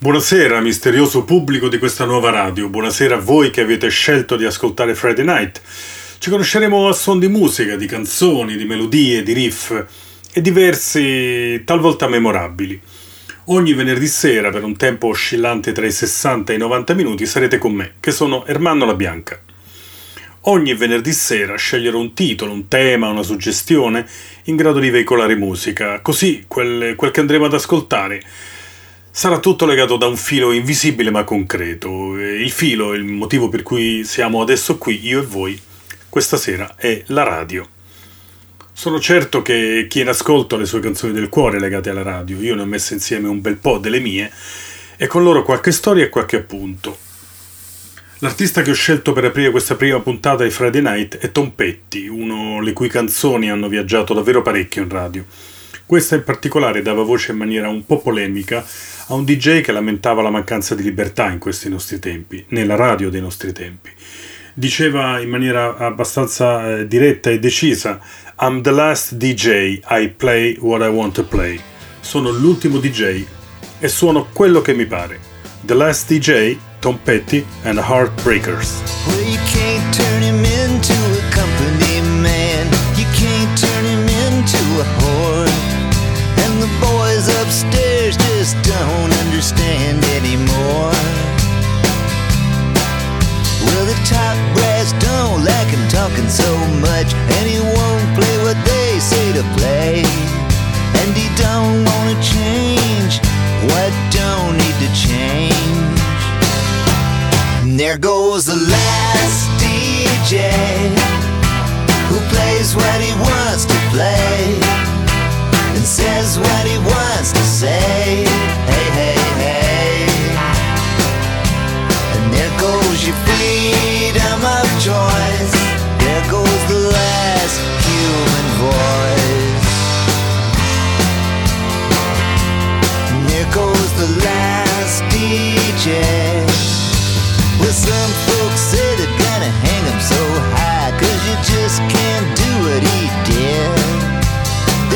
Buonasera, misterioso pubblico di questa nuova radio. Buonasera a voi che avete scelto di ascoltare Friday Night. Ci conosceremo a suon di musica, di canzoni, di melodie, di riff e diversi, talvolta memorabili. Ogni venerdì sera, per un tempo oscillante tra i 60 e i 90 minuti, sarete con me, che sono Ermanno La Bianca. Ogni venerdì sera sceglierò un titolo, un tema, una suggestione in grado di veicolare musica, così quel, quel che andremo ad ascoltare sarà tutto legato da un filo invisibile ma concreto. Il filo, il motivo per cui siamo adesso qui, io e voi, questa sera è la radio. Sono certo che chi è in ascolto ha le sue canzoni del cuore legate alla radio, io ne ho messe insieme un bel po' delle mie e con loro qualche storia e qualche appunto. L'artista che ho scelto per aprire questa prima puntata di Friday Night è Tom Petty, uno le cui canzoni hanno viaggiato davvero parecchio in radio. Questa in particolare dava voce in maniera un po' polemica a un DJ che lamentava la mancanza di libertà in questi nostri tempi, nella radio dei nostri tempi diceva in maniera abbastanza eh, diretta e decisa I'm the last DJ, I play what I want to play. Sono l'ultimo DJ e suono quello che mi pare. The last DJ, Tom Petty and the Heartbreakers. Well, understand anymore. Well, the top brass don't like him talking so much, and he won't play what they say to play. And he don't wanna change what don't need to change. And there goes the last DJ who plays what he wants to play and says what he wants to say.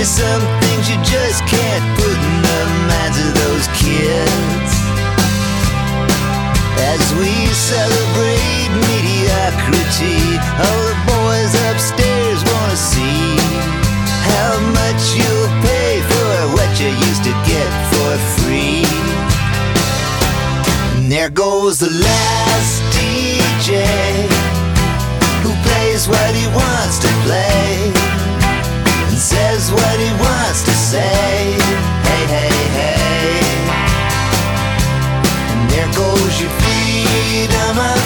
There's some things you just can't put in the minds of those kids. As we celebrate mediocrity, all the boys upstairs wanna see how much you'll pay for what you used to get for free. And there goes the last DJ who plays what he wants to play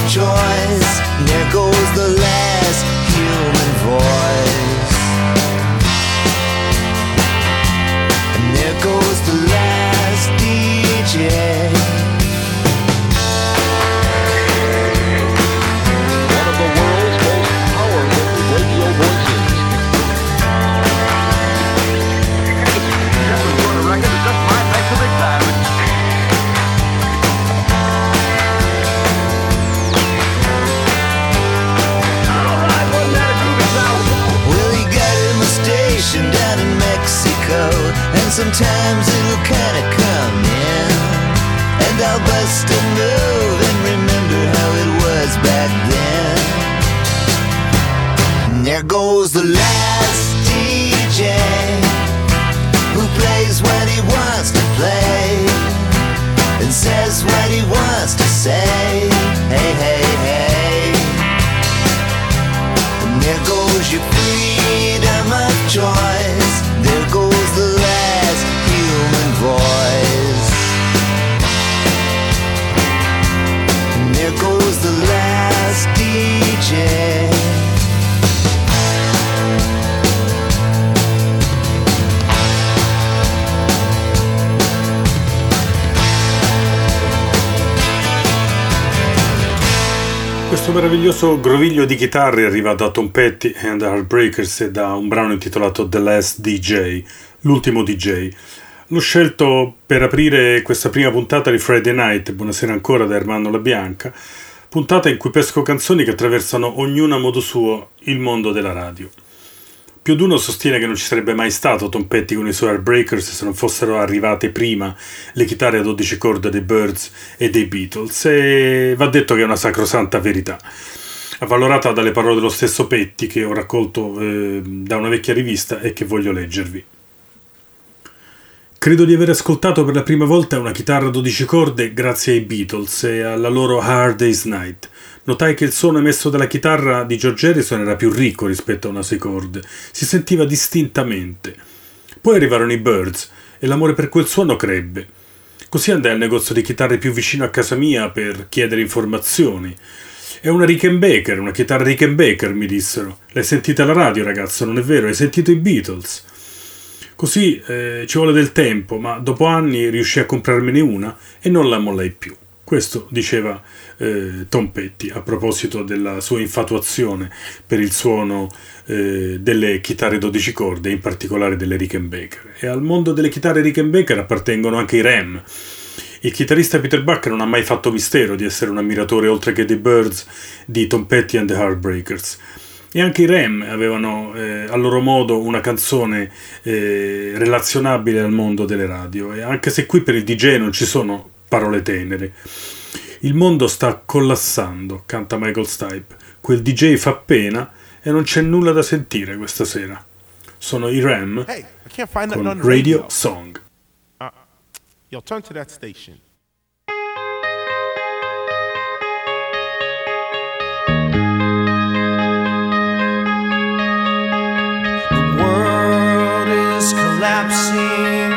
freedom of choice. And there goes the last sometimes it'll kinda come in. And I'll bust a move and remember how it was back then. And there goes the last DJ who plays what he wants to play and says what he wants to say. Hey, hey, hey. And there goes your freedom of choice. DJ. Questo meraviglioso groviglio di chitarre arriva da Tom Petty and the Heartbreakers e da un brano intitolato The Last DJ, l'ultimo DJ. L'ho scelto per aprire questa prima puntata di Friday Night, buonasera ancora da Ermanno La Bianca, puntata in cui pesco canzoni che attraversano ognuna a modo suo il mondo della radio. Più di uno sostiene che non ci sarebbe mai stato Tom Petty con i suoi Heartbreakers se non fossero arrivate prima le chitarre a 12 corde dei Birds e dei Beatles e va detto che è una sacrosanta verità avvalorata dalle parole dello stesso Petty che ho raccolto eh, da una vecchia rivista e che voglio leggervi. Credo di aver ascoltato per la prima volta una chitarra a 12 corde grazie ai Beatles e alla loro Hard Day's Night. Notai che il suono emesso dalla chitarra di George Harrison era più ricco rispetto a una 6 corde, si sentiva distintamente. Poi arrivarono i Birds e l'amore per quel suono crebbe. Così andai al negozio di chitarre più vicino a casa mia per chiedere informazioni. È una Rickenbacker, una chitarra Rickenbacker, mi dissero. L'hai sentita alla radio, ragazzo, non è vero? Hai sentito i Beatles? Così eh, ci vuole del tempo, ma dopo anni riuscì a comprarmene una e non la mollai più. Questo diceva eh, Tom Petty a proposito della sua infatuazione per il suono eh, delle chitarre 12 corde, in particolare delle Rickenbacker. E al mondo delle chitarre Rickenbacker appartengono anche i Rem. Il chitarrista Peter Buck non ha mai fatto mistero di essere un ammiratore, oltre che dei Birds, di Tom Petty and the Heartbreakers. E anche i Rem avevano eh, a loro modo una canzone eh, relazionabile al mondo delle radio, e anche se qui per il DJ non ci sono parole tenere. Il mondo sta collassando, canta Michael Stipe. Quel DJ fa pena e non c'è nulla da sentire questa sera. Sono i Ram Hey, con Radio radio. Song. Yo, turn to that station. Collapsing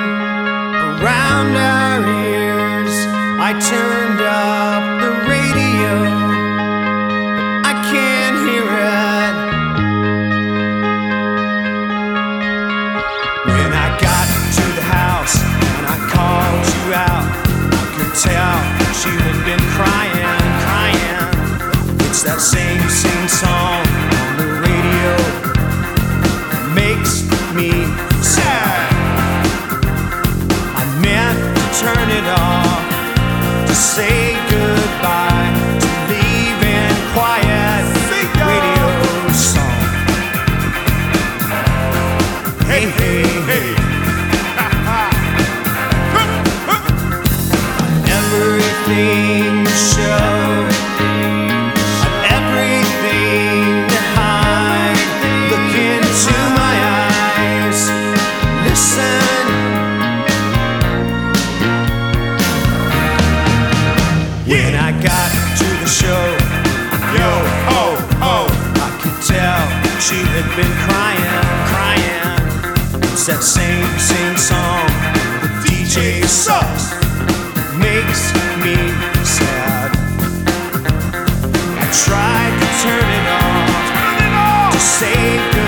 around our ears. I turned up the radio, but I can't hear it. When I got to the house and I called you out, I could tell you had been crying, crying. It's that same, same song turn it off to say goodbye to leaving quiet radio song. Hey, hey, hey. Everything to been crying, crying. It's that same same song. The DJ sucks, makes me sad. I tried to turn it off, to say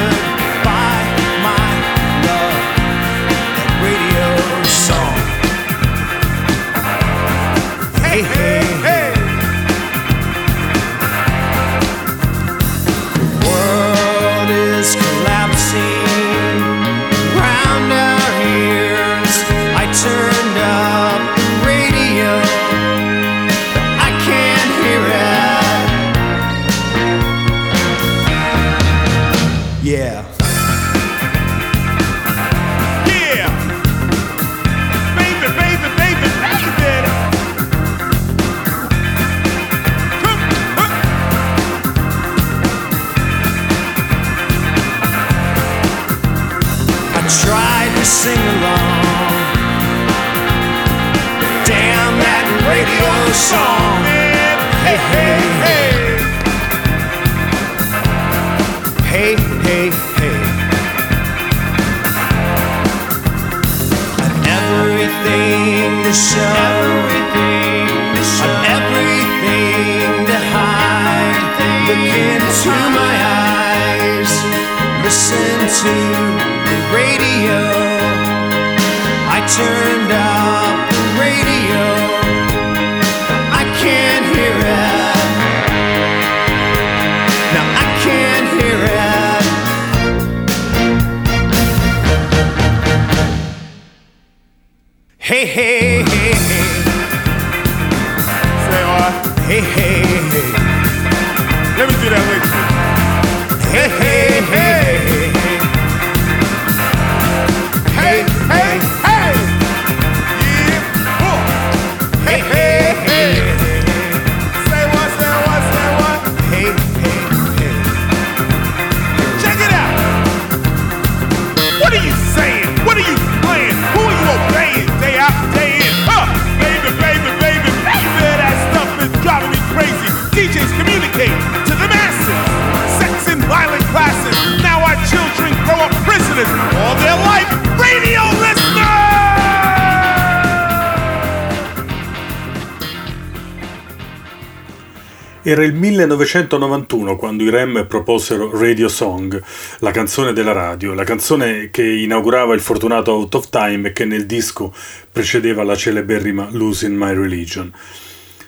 1991 quando i Rem proposero Radio Song, la canzone della radio, la canzone che inaugurava il fortunato Out of Time e che nel disco precedeva la celeberrima Losing My Religion.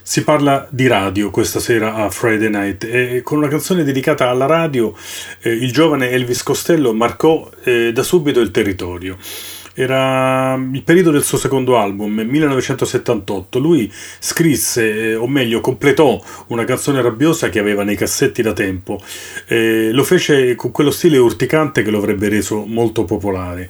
Si parla di radio questa sera a Friday Night e con una canzone dedicata alla radio eh, il giovane Elvis Costello marcò eh, da subito il territorio. Era il periodo del suo secondo album, 1978. Lui scrisse, eh, o meglio, completò una canzone rabbiosa che aveva nei cassetti da tempo. Eh, lo fece con quello stile urticante che lo avrebbe reso molto popolare.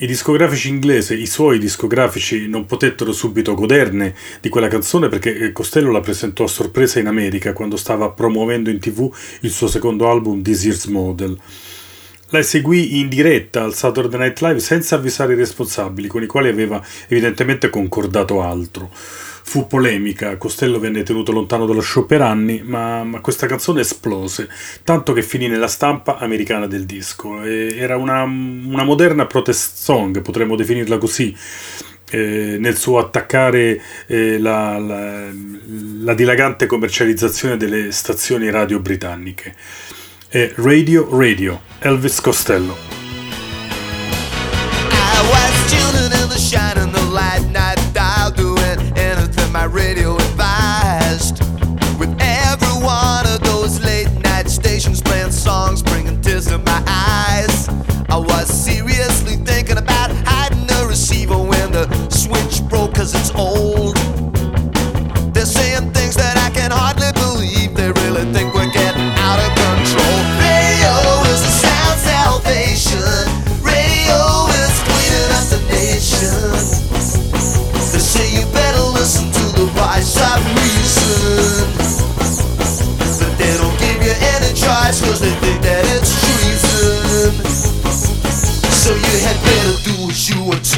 I discografici inglesi, i suoi discografici, non potettero subito goderne di quella canzone perché eh, Costello la presentò a sorpresa in America quando stava promuovendo in tv il suo secondo album This Year's Model. La eseguì in diretta al Saturday Night Live senza avvisare i responsabili, con i quali aveva evidentemente concordato altro. Fu polemica, Costello venne tenuto lontano dallo show per anni, ma, ma questa canzone esplose, tanto che finì nella stampa americana del disco. E era una, una moderna protest song, potremmo definirla così. Eh, nel suo attaccare eh, la, la, la dilagante commercializzazione delle stazioni radio britanniche. È Radio Radio, Elvis Costello. I was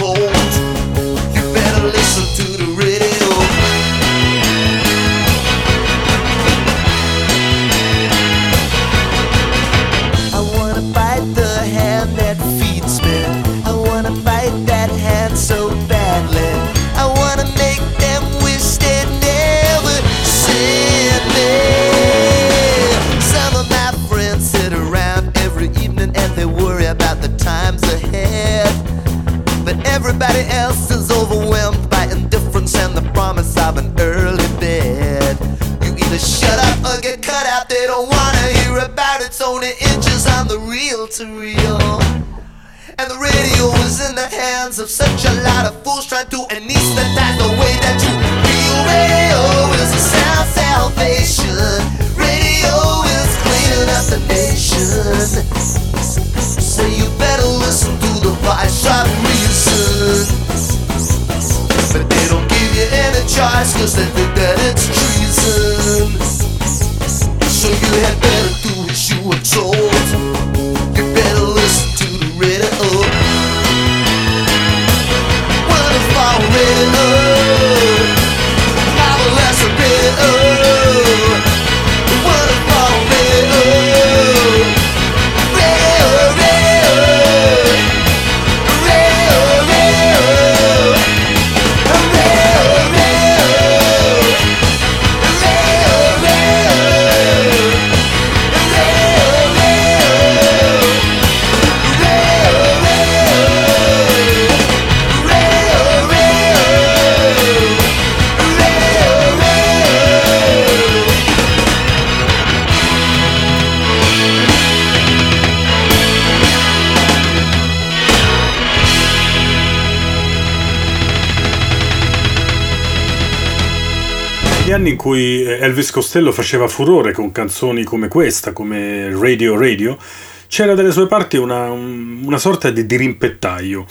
told. You better listen only inches on the reel to reel. And the radio is in the hands of such a lot of fools trying to anesthetize the way that you feel. Radio is a sound salvation. Radio is cleaning up the nation. So you better listen to the voice of reason. But they don't give you any choice cause they think that it's treason. So you had better do were told. In cui eh, Elvis Costello faceva furore con canzoni come questa, come Radio Radio, c'era dalle sue parti una, un- una sorta di dirimpettaio,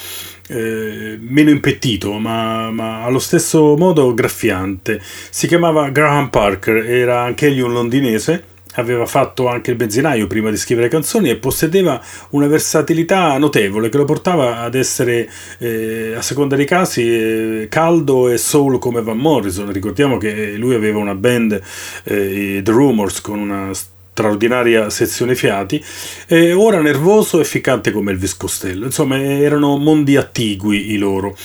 eh, meno impettito, ma, ma allo stesso modo graffiante. Si chiamava Graham Parker, era anch'egli un londinese, aveva fatto anche il benzinaio prima di scrivere canzoni e possedeva una versatilità notevole che lo portava ad essere, eh, a seconda dei casi, eh, caldo e soul come Van Morrison. Ricordiamo che lui aveva una band, eh, The Rumors, con una straordinaria sezione fiati, e ora nervoso e ficcante come Elvis Costello. Insomma, erano mondi attigui i loro.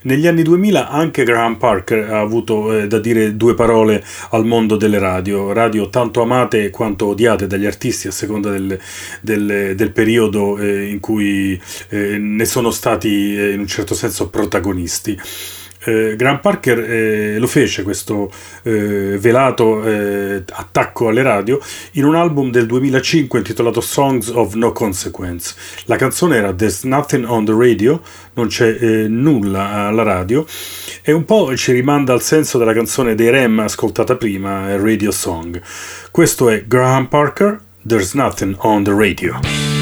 Negli anni 2000 anche Graham Parker ha avuto eh, da dire due parole al mondo delle radio, radio tanto amate quanto odiate dagli artisti a seconda del, del, del periodo eh, in cui eh, ne sono stati eh, in un certo senso protagonisti eh, Graham Parker eh, lo fece questo eh, velato eh, attacco alle radio in un album del 2005 intitolato Songs of No Consequence. La canzone era There's Nothing on the Radio, non c'è eh, nulla alla radio e un po' ci rimanda al senso della canzone dei Rem ascoltata prima, Radio Song. Questo è Graham Parker, There's Nothing on the Radio.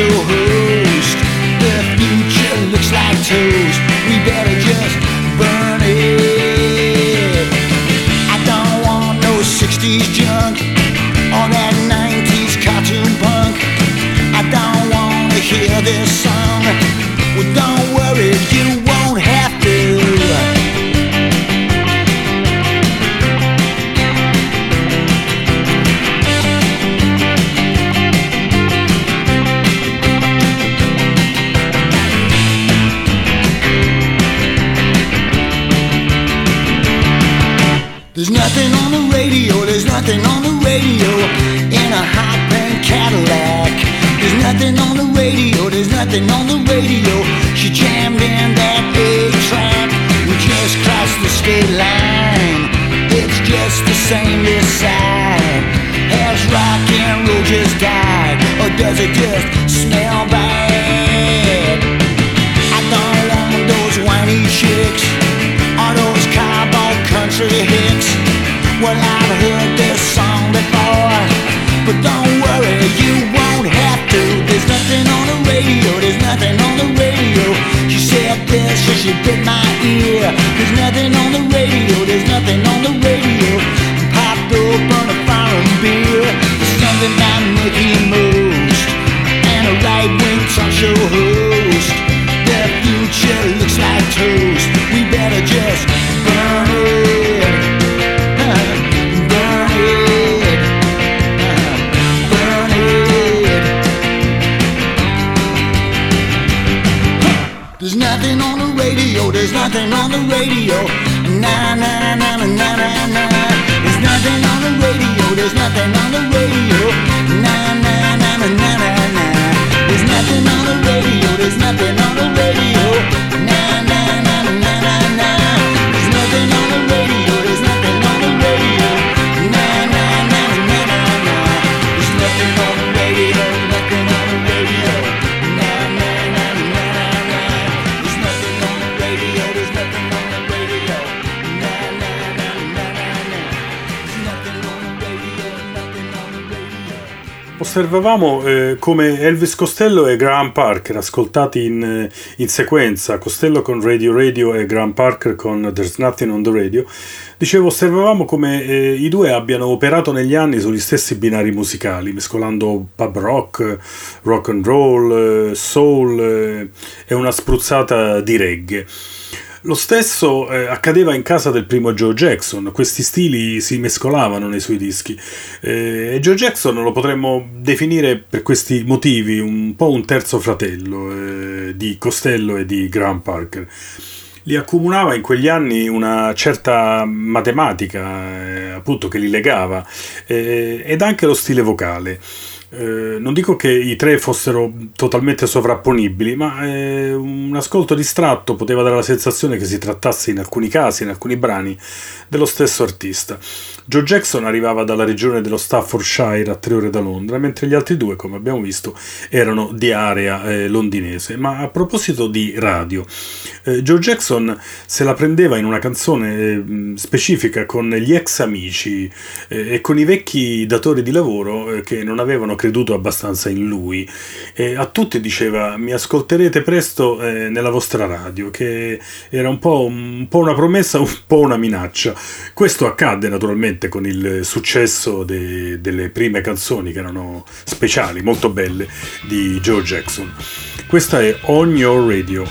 to her wing talk show host. The future looks like toast. We better just burn it. Burn it. Burn it. There's nothing on the radio, there's nothing on the radio. Na na na na na na. There's nothing on the radio, there's nothing on the radio. Osservavamo eh, come Elvis Costello e Graham Parker ascoltati in, eh, in sequenza, Costello con Radio Radio e Graham Parker con There's Nothing on the Radio. Dicevo, osservavamo come eh, i due abbiano operato negli anni sugli stessi binari musicali, mescolando pub rock, rock and roll, eh, soul eh, e una spruzzata di reggae. Lo stesso eh, accadeva in casa del primo Joe Jackson, questi stili si mescolavano nei suoi dischi eh, e Joe Jackson lo potremmo definire per questi motivi un po' un terzo fratello eh, di Costello e di Graham Parker. Li accomunava in quegli anni una certa matematica, eh, appunto, che li legava, eh, ed anche lo stile vocale. Eh, non dico che i tre fossero totalmente sovrapponibili, ma eh, un ascolto distratto poteva dare la sensazione che si trattasse in alcuni casi, in alcuni brani, dello stesso artista. Joe Jackson arrivava dalla regione dello Staffordshire a tre ore da Londra, mentre gli altri due, come abbiamo visto, erano di area eh, londinese. Ma a proposito di radio, eh, Joe Jackson se la prendeva in una canzone eh, specifica con gli ex amici e con i vecchi datori di lavoro che non avevano creduto abbastanza in lui. E a tutti diceva mi ascolterete presto eh, nella vostra radio, che era un po', un po' una promessa, un po' una minaccia. Questo accadde naturalmente con il successo de- delle prime canzoni che erano speciali, molto belle, di Joe Jackson. Questa è On Your Radio.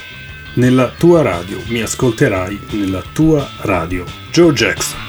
Nella tua radio, mi ascolterai nella tua radio. Joe Jackson.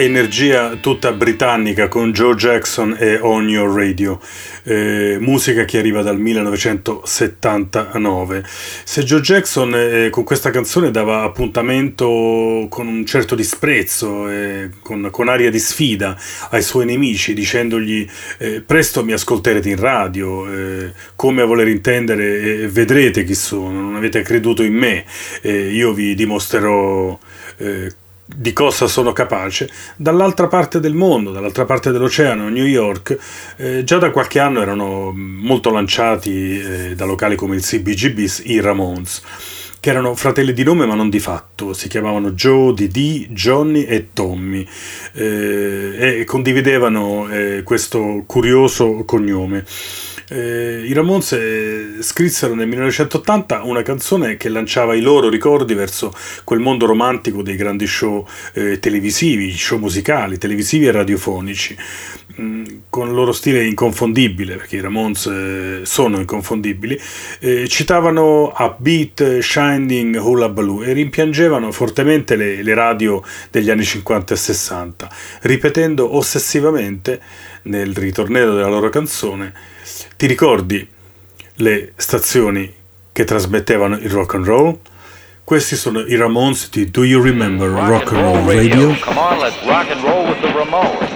Energia tutta britannica con Joe Jackson e On Your Radio, eh, musica che arriva dal 1979. Se Joe Jackson eh, con questa canzone dava appuntamento con un certo disprezzo, eh, con, con, aria di sfida ai suoi nemici, dicendogli eh, presto mi ascolterete in radio, eh, come a voler intendere vedrete chi sono, non avete creduto in me, io vi dimostrerò eh, di cosa sono capace, dall'altra parte del mondo, dall'altra parte dell'oceano, New York, eh, già da qualche anno erano molto lanciati eh, da locali come il CBGBs i Ramones, che erano fratelli di nome ma non di fatto, si chiamavano Joe, Didi, Johnny e Tommy eh, e condividevano eh, questo curioso cognome. Eh, I Ramones eh, scrissero nel 1980 una canzone che lanciava i loro ricordi verso quel mondo romantico dei grandi show eh, televisivi, show musicali, televisivi e radiofonici, mm, con il loro stile inconfondibile, perché i Ramones eh, sono inconfondibili, eh, citavano Upbeat, Shining, Hula Baloo e rimpiangevano fortemente le, le radio degli anni 50 e 60, ripetendo ossessivamente nel ritornello della loro canzone ti ricordi le stazioni che trasmettevano il rock and roll? Questi sono i Ramones di Do You Remember Rock and Roll Radio? Come on, let's rock and roll with the Ramones.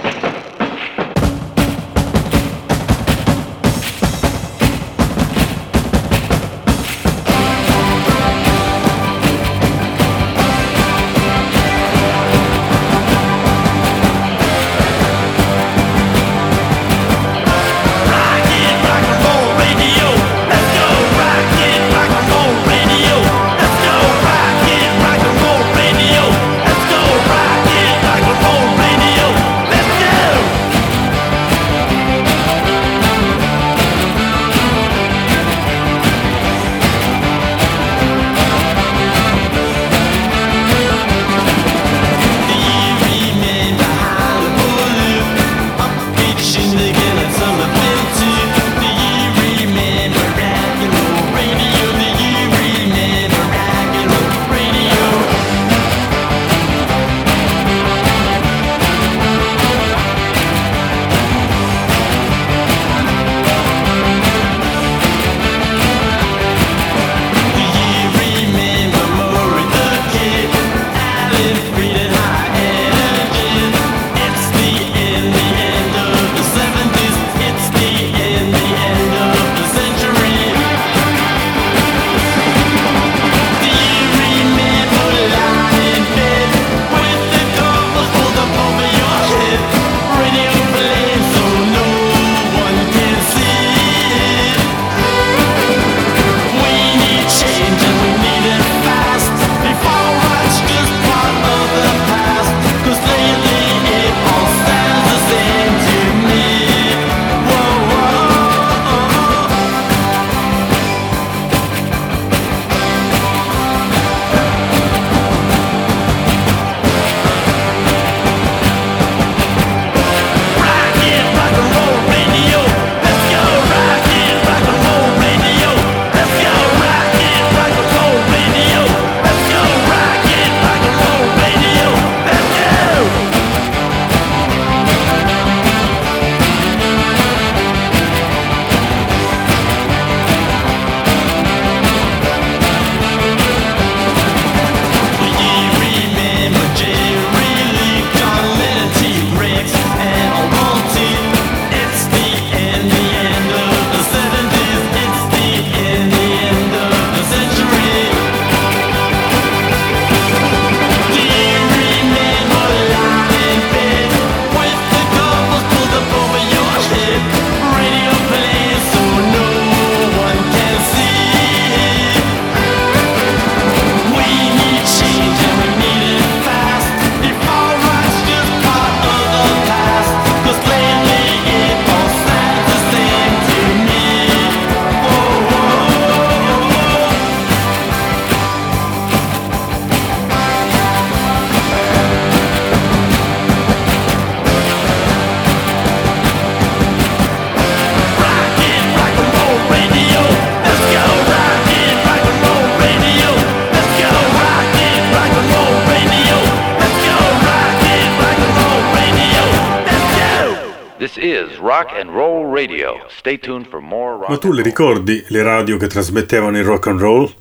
Ma tu le ricordi le radio che trasmettevano il rock and roll?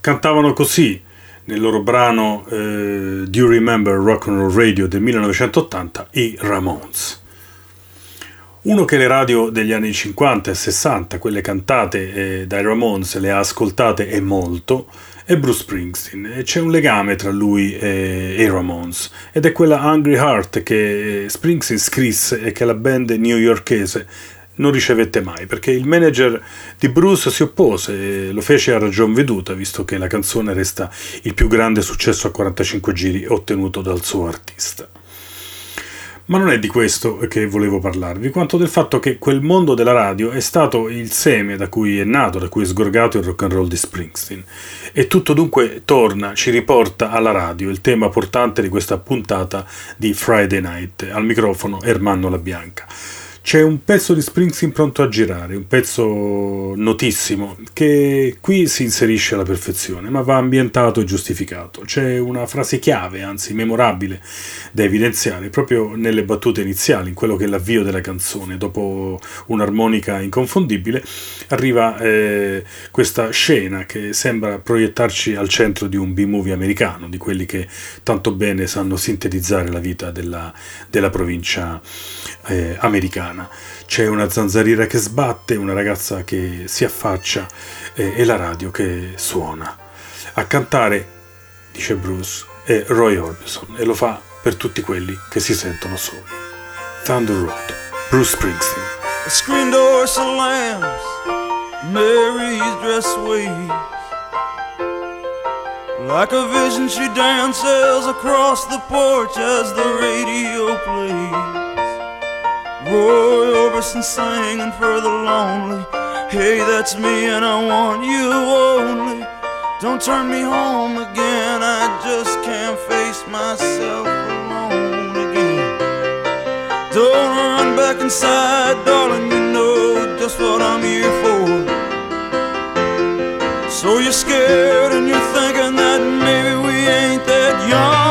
Cantavano così nel loro brano eh, Do You Remember Rock and Roll Radio del 1980 i Ramones. Uno che le radio degli anni 50 e 60, quelle cantate eh, dai Ramones, le ha ascoltate e molto, è Bruce Springsteen. C'è un legame tra lui e, e i Ramones ed è quella Hungry Heart che eh, Springsteen scrisse e che la band newyorkese non ricevette mai perché il manager di Bruce si oppose e lo fece a ragion veduta visto che la canzone resta il più grande successo a 45 giri ottenuto dal suo artista. Ma non è di questo che volevo parlarvi, quanto del fatto che quel mondo della radio è stato il seme da cui è nato, da cui è sgorgato il rock and roll di Springsteen. E tutto dunque torna, ci riporta alla radio, il tema portante di questa puntata di Friday Night. Al microfono Ermanno La Bianca. C'è un pezzo di Springsteen pronto a girare, un pezzo notissimo, che qui si inserisce alla perfezione, ma va ambientato e giustificato. C'è una frase chiave, anzi memorabile, da evidenziare proprio nelle battute iniziali, in quello che è l'avvio della canzone. Dopo un'armonica inconfondibile, arriva eh, questa scena che sembra proiettarci al centro di un B-movie americano, di quelli che tanto bene sanno sintetizzare la vita della, della provincia eh, americana. C'è una zanzariera che sbatte, una ragazza che si affaccia eh, e la radio che suona. A cantare, dice Bruce, è Roy Orbison e lo fa per tutti quelli che si sentono soli. Thunder Road, Bruce Springsteen. The screen door slams, Mary's dress waves. Like a vision, she dances across the porch as the radio plays. Roy Orbison singing for the lonely. Hey, that's me, and I want you only. Don't turn me home again, I just can't face myself alone again. Don't run back inside, darling, you know just what I'm here for. So you're scared and you're thinking that maybe we ain't that young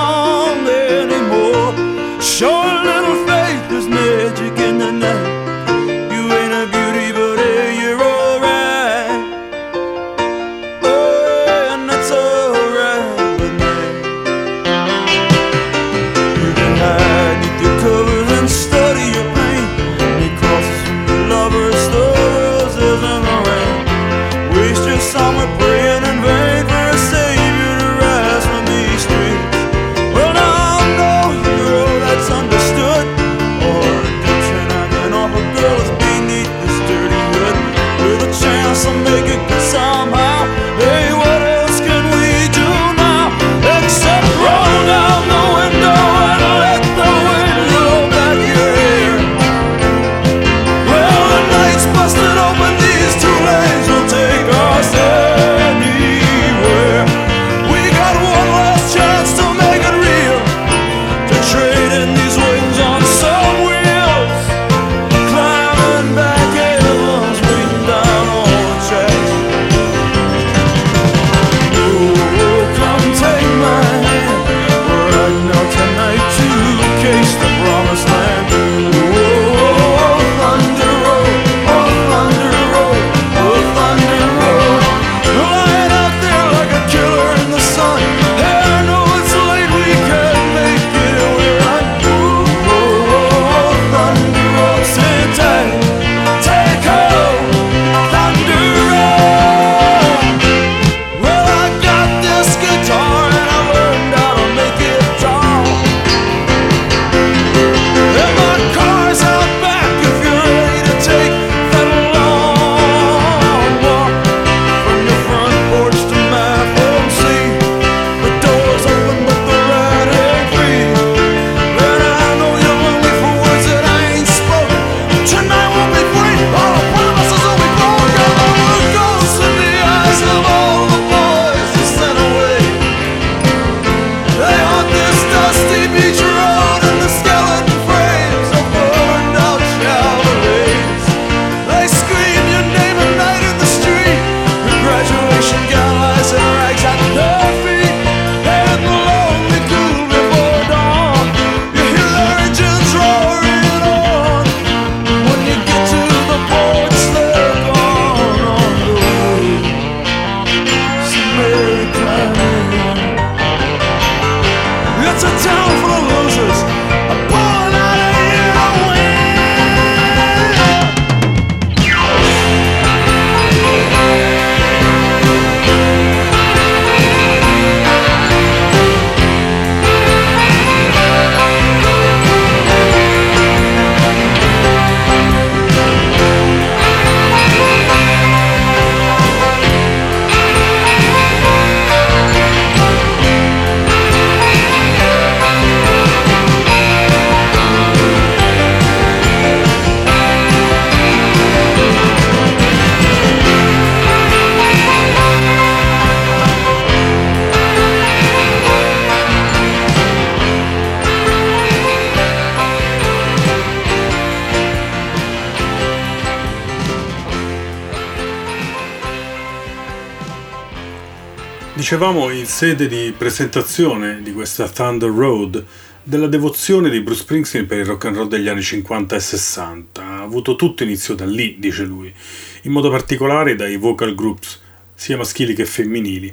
in sede di presentazione di questa Thunder Road della devozione di Bruce Springsteen per il rock and roll degli anni 50 e 60. Ha avuto tutto inizio da lì, dice lui, in modo particolare dai vocal groups, sia maschili che femminili,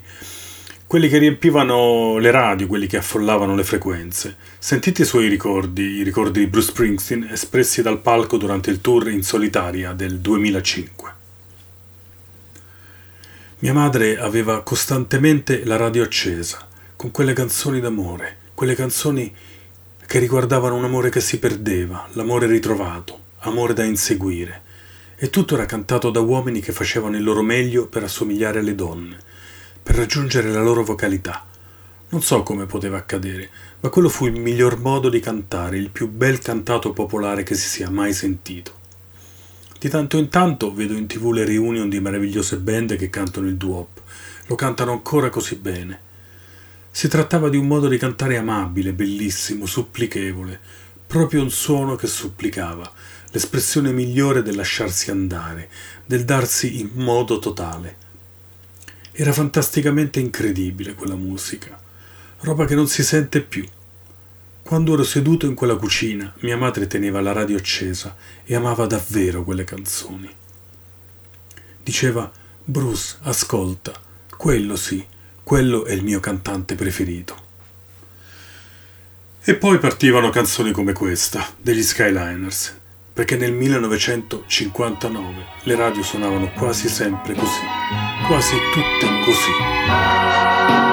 quelli che riempivano le radio, quelli che affollavano le frequenze. Sentite i suoi ricordi, i ricordi di Bruce Springsteen espressi dal palco durante il tour in solitaria del 2005. Mia madre aveva costantemente la radio accesa, con quelle canzoni d'amore, quelle canzoni che riguardavano un amore che si perdeva, l'amore ritrovato, amore da inseguire. E tutto era cantato da uomini che facevano il loro meglio per assomigliare alle donne, per raggiungere la loro vocalità. Non so come poteva accadere, ma quello fu il miglior modo di cantare, il più bel cantato popolare che si sia mai sentito. Di tanto in tanto vedo in tv le reunion di meravigliose band che cantano il duop. Lo cantano ancora così bene. Si trattava di un modo di cantare amabile, bellissimo, supplichevole, proprio un suono che supplicava, l'espressione migliore del lasciarsi andare, del darsi in modo totale. Era fantasticamente incredibile quella musica, roba che non si sente più. Quando ero seduto in quella cucina, mia madre teneva la radio accesa e amava davvero quelle canzoni. Diceva, Bruce, ascolta, quello sì, quello è il mio cantante preferito. E poi partivano canzoni come questa, degli Skyliners, perché nel 1959 le radio suonavano quasi sempre così, quasi tutte così.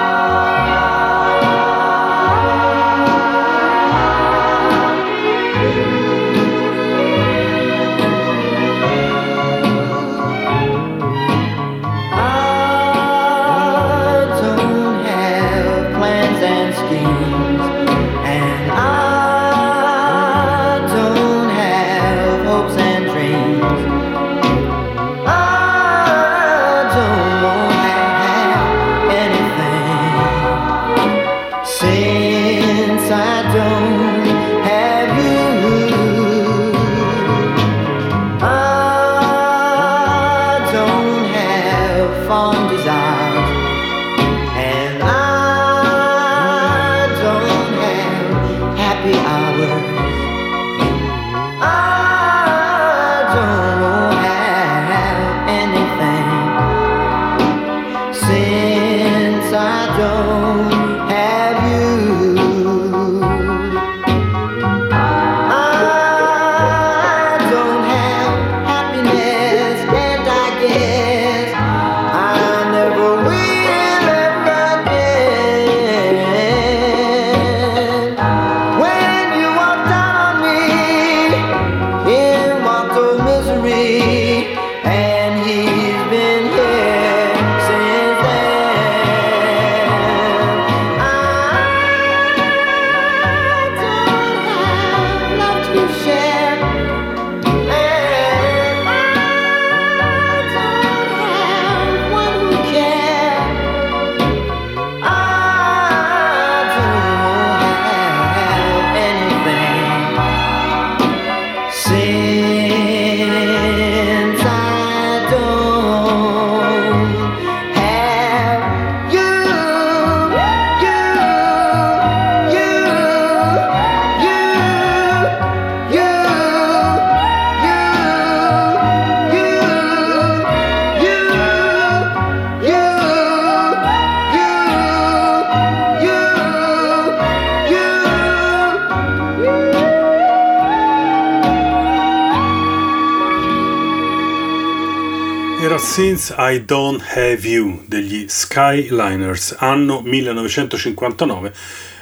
Since I Don't Have You degli Skyliners, anno 1959,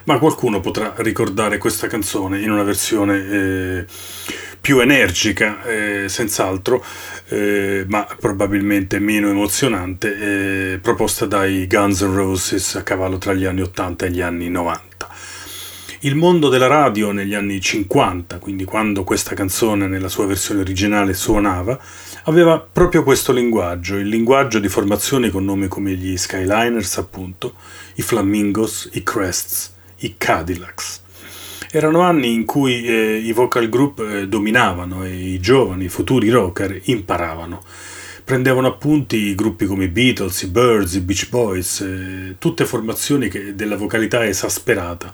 ma qualcuno potrà ricordare questa canzone in una versione eh, più energica, eh, senz'altro, eh, ma probabilmente meno emozionante, eh, proposta dai Guns N' Roses a cavallo tra gli anni 80 e gli anni 90. Il mondo della radio negli anni 50, quindi quando questa canzone nella sua versione originale suonava, aveva proprio questo linguaggio, il linguaggio di formazioni con nomi come gli Skyliners, appunto, i Flamingos, i Crests, i Cadillacs. Erano anni in cui eh, i vocal group eh, dominavano e i giovani, i futuri rocker imparavano. prendevano appunti gruppi come i Beatles, i Birds, i Beach Boys, eh, tutte formazioni che della vocalità esasperata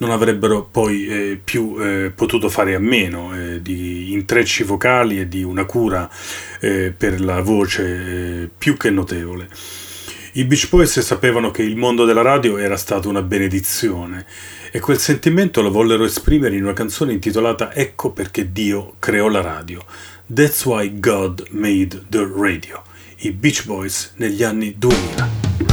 non avrebbero poi eh, più eh, potuto fare a meno eh, di intrecci vocali e di una cura eh, per la voce eh, più che notevole. I Beach Boys sapevano che il mondo della radio era stato una benedizione e quel sentimento lo vollero esprimere in una canzone intitolata Ecco perché Dio creò la radio. That's why God made the radio. I Beach Boys negli anni 2000.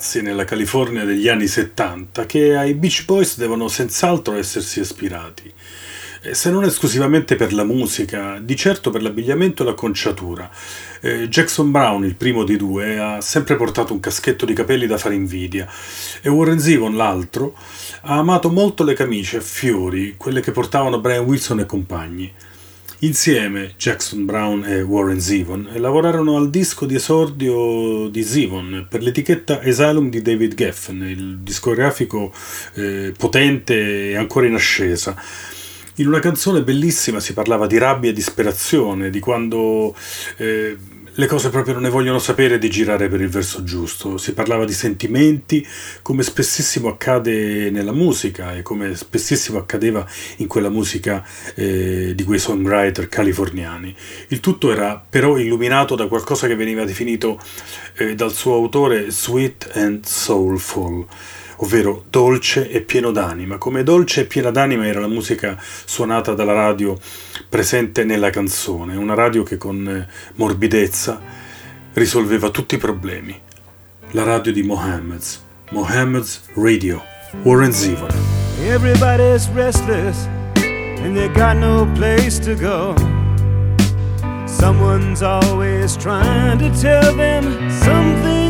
Ragazzi nella California degli anni 70 che ai Beach Boys devono senz'altro essersi ispirati. Eh, Se non esclusivamente per la musica, di certo per l'abbigliamento e l'acconciatura. Eh, Jackson Brown, il primo dei due, ha sempre portato un caschetto di capelli da fare invidia e Warren Zevon, l'altro, ha amato molto le camicie a fiori, quelle che portavano Brian Wilson e compagni. Insieme, Jackson Brown e Warren Zevon lavorarono al disco di esordio di Zevon per l'etichetta Asylum di David Geffen, il discografico eh, potente e ancora in ascesa. In una canzone bellissima si parlava di rabbia e disperazione, di quando eh, le cose proprio non ne vogliono sapere di girare per il verso giusto. Si parlava di sentimenti, come spessissimo accade nella musica e come spessissimo accadeva in quella musica eh, di quei songwriter californiani. Il tutto era però illuminato da qualcosa che veniva definito eh, dal suo autore sweet and soulful ovvero dolce e pieno d'anima. Come dolce e piena d'anima era la musica suonata dalla radio presente nella canzone, una radio che con eh, morbidezza risolveva tutti i problemi. la radio di Mohammed's, Mohammed's Radio, Warren Zevon. Everybody's restless and they got no place to go. Someone's always trying to tell them something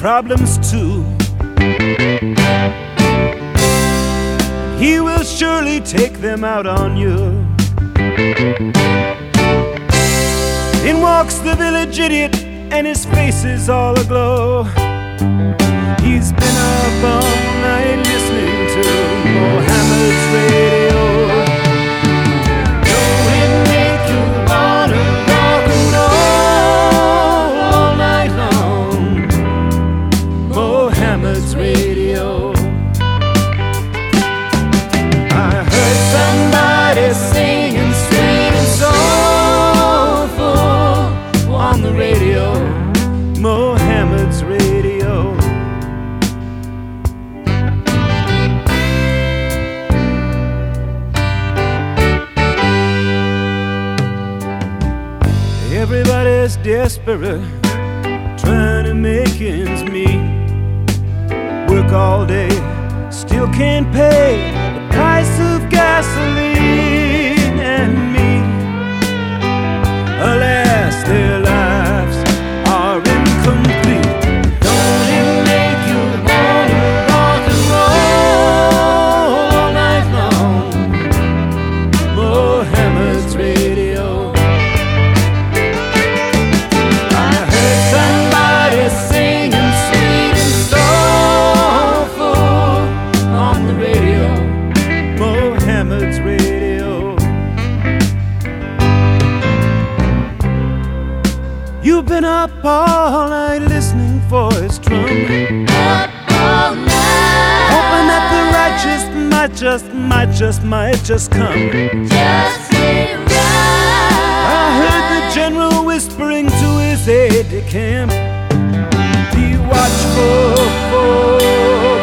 problems too. He will surely take them out on you. In walks the village idiot, and his face is all aglow. He's been up all night listening to Mohammed's radio. Desperate, trying to make ends meet. Work all day, still can't pay the price of gasoline and meat. Alas, their might just, might just come. I heard the general whispering to his aide de camp. Be watchful for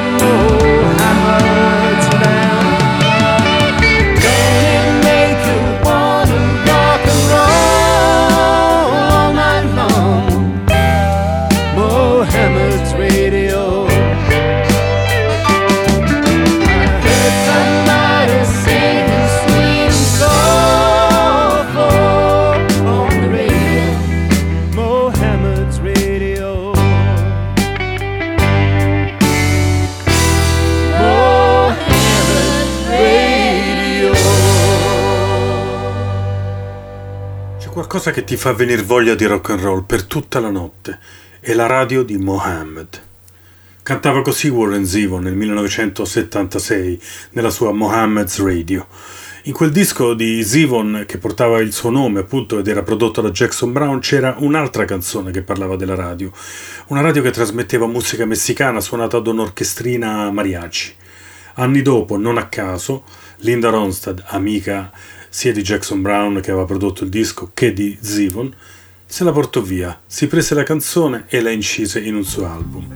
Qualcosa che ti fa venire voglia di rock and roll per tutta la notte. È la radio di Mohammed. Cantava così Warren Zevon nel 1976 nella sua Mohammed's Radio. In quel disco di Zevon che portava il suo nome appunto ed era prodotto da Jackson Brown c'era un'altra canzone che parlava della radio. Una radio che trasmetteva musica messicana suonata da un'orchestrina mariachi. Anni dopo, non a caso, Linda Ronstadt, amica sia di Jackson Brown che aveva prodotto il disco che di Zevon, se la portò via, si prese la canzone e la incise in un suo album.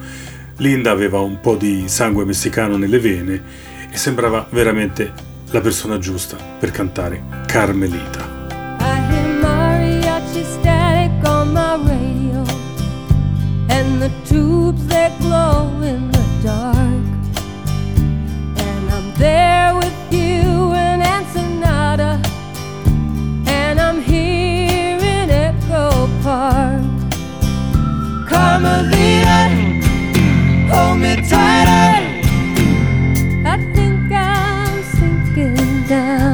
Linda aveva un po' di sangue messicano nelle vene e sembrava veramente la persona giusta per cantare Carmelita. I hear mariachi Carmelita, hold me tighter. I think I'm sinking down.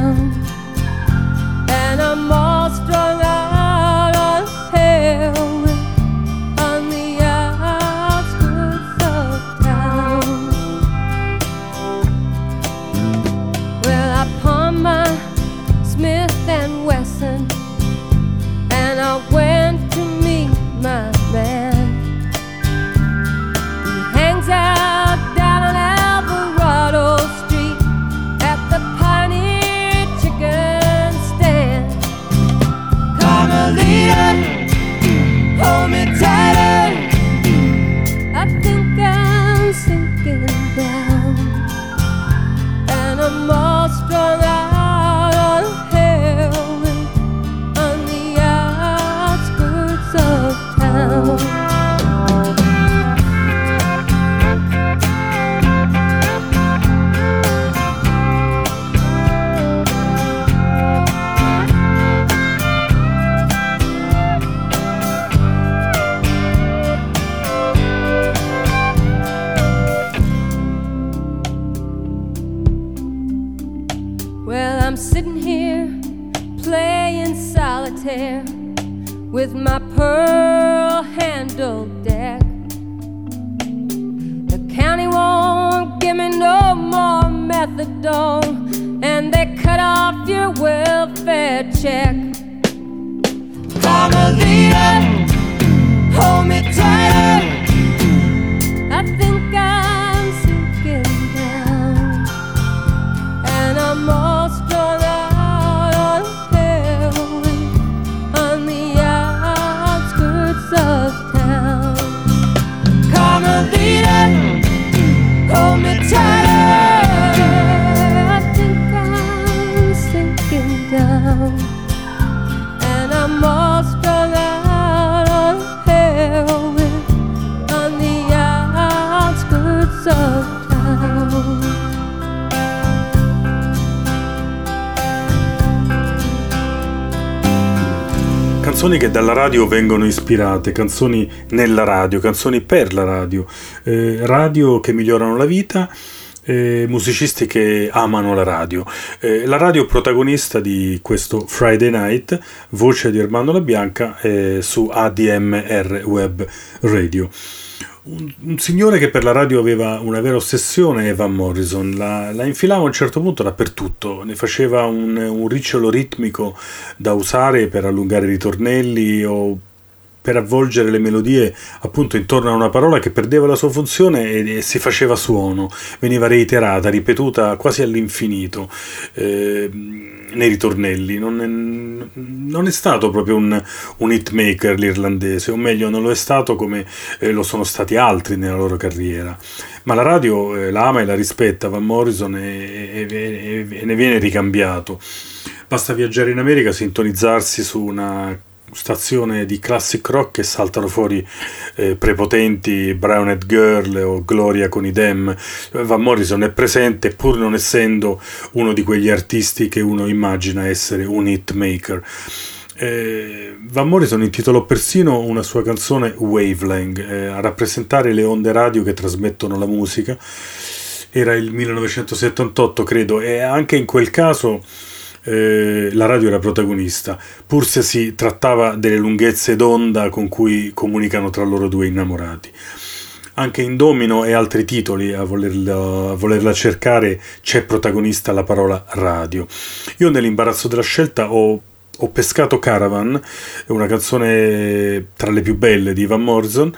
Dalla radio vengono ispirate, canzoni nella radio, canzoni per la radio, eh, radio che migliorano la vita, eh, musicisti che amano la radio. Eh, la radio protagonista di questo Friday Night, voce di Armando La Bianca su ADMR Web Radio. Un, un signore che per la radio aveva una vera ossessione è Van Morrison, la, la infilava a un certo punto dappertutto, ne faceva un, un ricciolo ritmico da usare per allungare i ritornelli o per avvolgere le melodie appunto intorno a una parola che perdeva la sua funzione e, e si faceva suono, veniva reiterata, ripetuta quasi all'infinito eh, nei ritornelli. Non è, non è stato proprio un, un hitmaker l'irlandese, o meglio non lo è stato come eh, lo sono stati altri nella loro carriera. Ma la radio eh, la ama e la rispetta Van Morrison e, e- e- ne viene ricambiato. Basta viaggiare in America, sintonizzarsi su una stazione di classic rock e saltano fuori eh, prepotenti Brown Eyed Girl o Gloria con i Dem. Van Morrison è presente pur non essendo uno di quegli artisti che uno immagina essere un hitmaker. Eh, Van Morrison intitolò persino una sua canzone Wavelength eh, a rappresentare le onde radio che trasmettono la musica. Era il 1978, credo, e anche in quel caso eh, la radio era protagonista, pur se si trattava delle lunghezze d'onda con cui comunicano tra loro due innamorati. Anche in Domino e altri titoli a volerla, a volerla cercare c'è protagonista la parola radio. Io nell'imbarazzo della scelta ho ho pescato Caravan, una canzone tra le più belle di Van Morrison,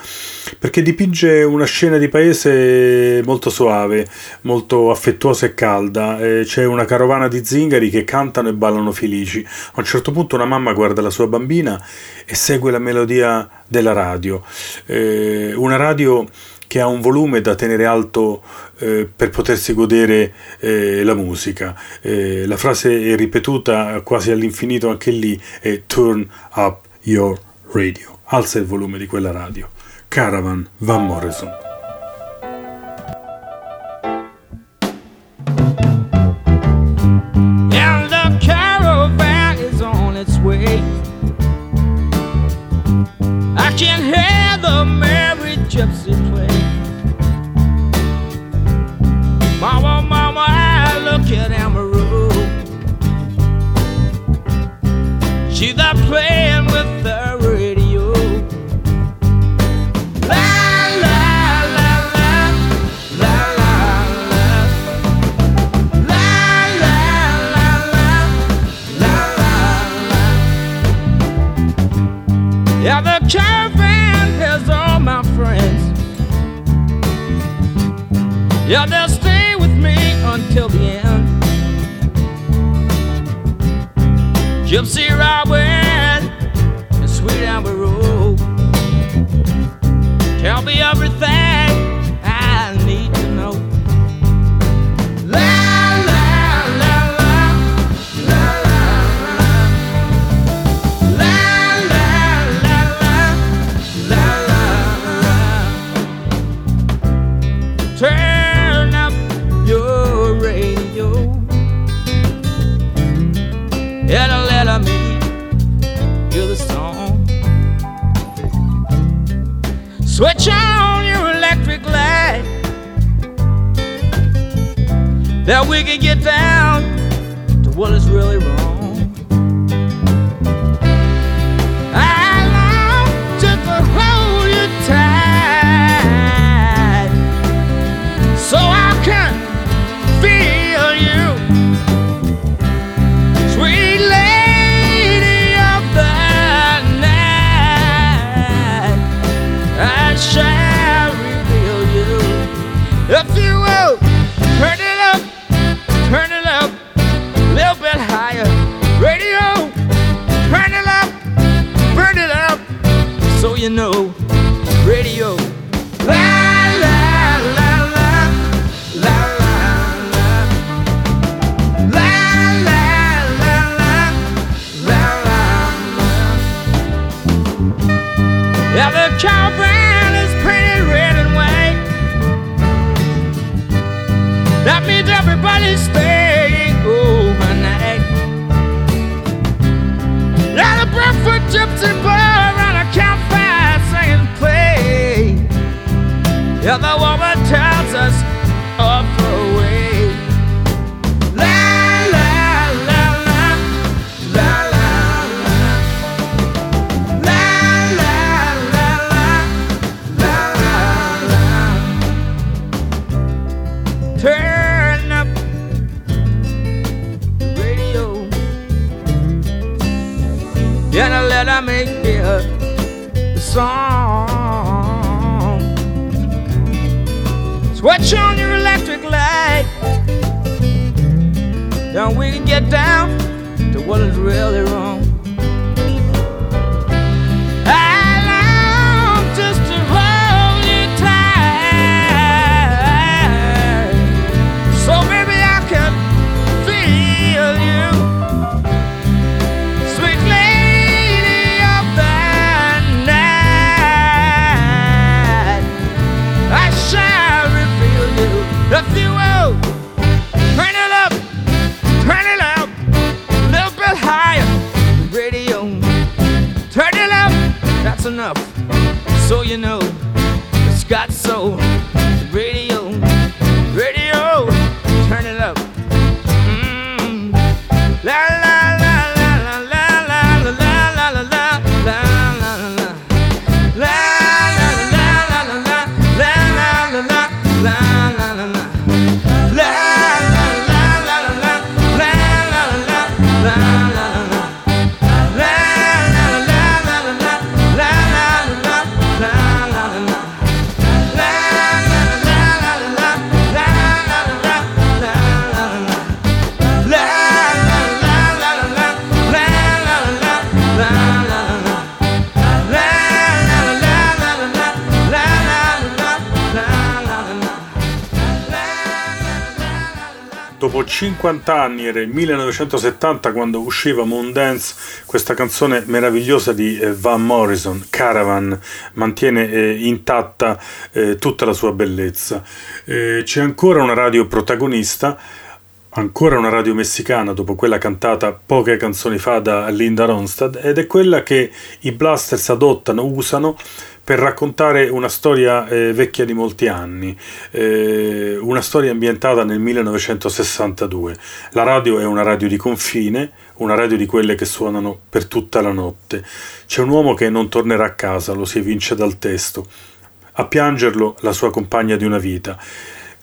perché dipinge una scena di paese molto suave, molto affettuosa e calda. C'è una carovana di zingari che cantano e ballano felici. A un certo punto una mamma guarda la sua bambina e segue la melodia della radio. Eh, una radio che ha un volume da tenere alto eh, per potersi godere eh, la musica. Eh, la frase è ripetuta quasi all'infinito anche lì è turn up your radio. Alza il volume di quella radio. Caravan Van Morrison. Gypsy Robin and Sweet Amber Road. Tell me everything Turn it up, turn it a little bit higher. Radio, turn it up, that's enough. So you know it's got soul. 50 anni, era il 1970 quando usciva Moondance, questa canzone meravigliosa di eh, Van Morrison, Caravan, mantiene eh, intatta eh, tutta la sua bellezza. Eh, c'è ancora una radio protagonista, ancora una radio messicana dopo quella cantata poche canzoni fa da Linda Ronstadt ed è quella che i Blasters adottano, usano per raccontare una storia eh, vecchia di molti anni, eh, una storia ambientata nel 1962. La radio è una radio di confine, una radio di quelle che suonano per tutta la notte. C'è un uomo che non tornerà a casa, lo si evince dal testo. A piangerlo la sua compagna di una vita.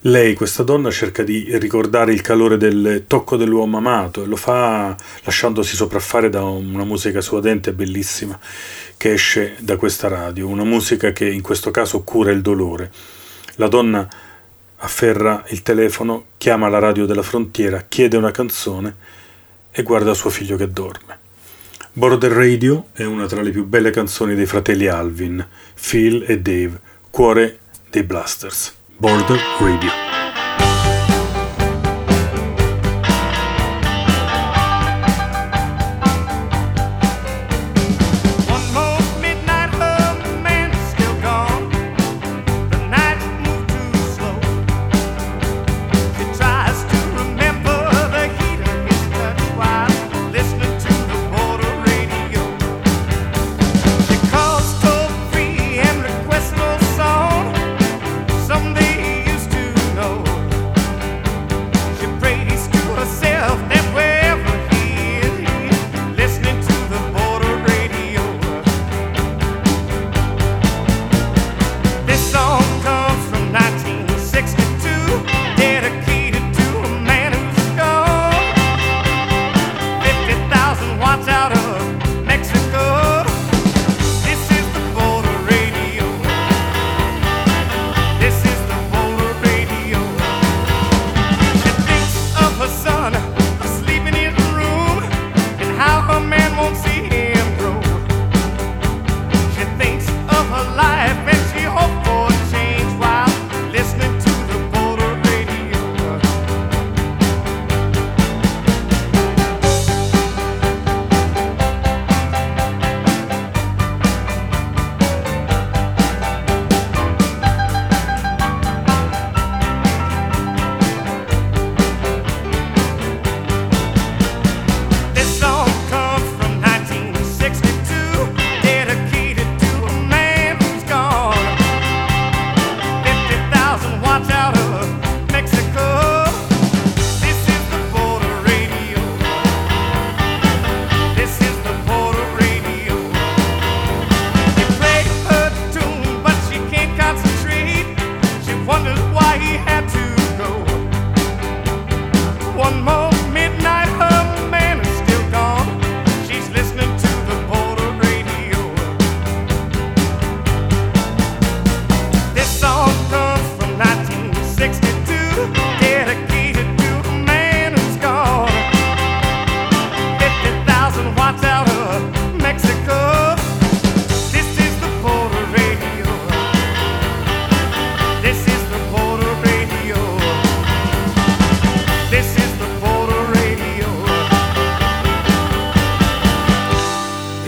Lei, questa donna, cerca di ricordare il calore del tocco dell'uomo amato e lo fa lasciandosi sopraffare da una musica suadente e bellissima che esce da questa radio, una musica che in questo caso cura il dolore. La donna afferra il telefono, chiama la radio della frontiera, chiede una canzone e guarda suo figlio che dorme. Border Radio è una tra le più belle canzoni dei fratelli Alvin, Phil e Dave, cuore dei Blasters. Border Radio.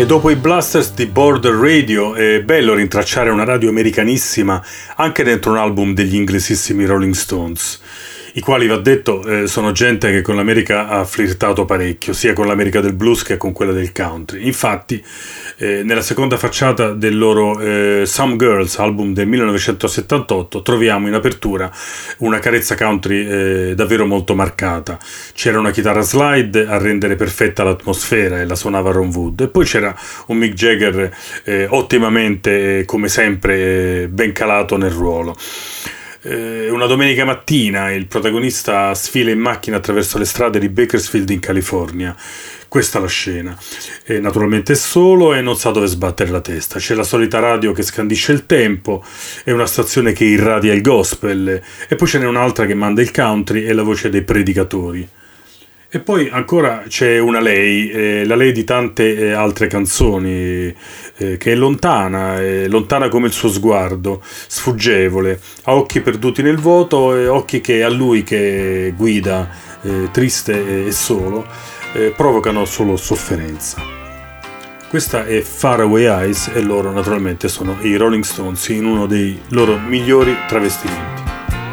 Dopo i blasters di Border Radio è bello rintracciare una radio americanissima anche dentro un album degli inglesissimi Rolling Stones, i quali, va detto, eh, sono gente che con l'America ha flirtato parecchio, sia con l'America del blues che con quella del country. Infatti, eh, nella seconda facciata del loro eh, Some Girls, album del 1978, troviamo in apertura una carezza country eh, davvero molto marcata. C'era una chitarra slide a rendere perfetta l'atmosfera e la suonava Ron Wood, e poi c'era un Mick Jagger eh, ottimamente, eh, come sempre, eh, ben calato nel ruolo. Eh, una domenica mattina il protagonista sfila in macchina attraverso le strade di Bakersfield in California. Questa è la scena. E naturalmente è solo e non sa dove sbattere la testa. C'è la solita radio che scandisce il tempo, e una stazione che irradia il gospel, e poi ce n'è un'altra che manda il country e la voce dei predicatori. E poi ancora c'è una lei, eh, la lei di tante eh, altre canzoni, eh, che è lontana, è lontana come il suo sguardo, sfuggevole, ha occhi perduti nel vuoto e occhi che a lui che guida, eh, triste e solo, eh, provocano solo sofferenza. Questa è Faraway Eyes e loro naturalmente sono i Rolling Stones in uno dei loro migliori travestimenti.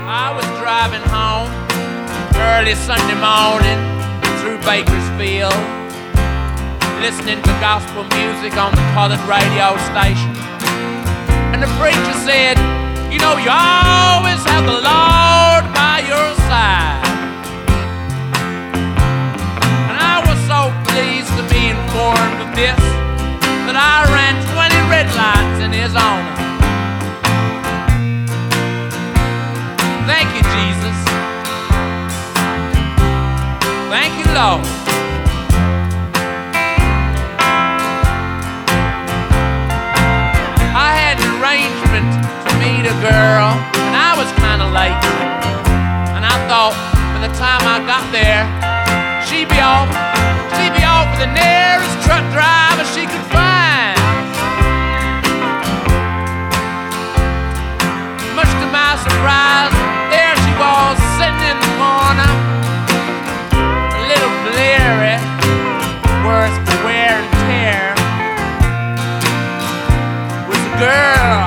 I was driving home early Sunday morning Bakersfield, listening to gospel music on the colored radio station. And the preacher said, You know, you always have the Lord by your side. And I was so pleased to be informed of this that I ran 20 red lights in his honor. Thank you, Jesus. Thank you, Lord. I had an arrangement to meet a girl, and I was kind of late. And I thought by the time I got there, she'd be off. She'd be off with the nearest truck driver she could find. Much to my surprise, there she was sitting in the corner, worse for wear and tear. Was a girl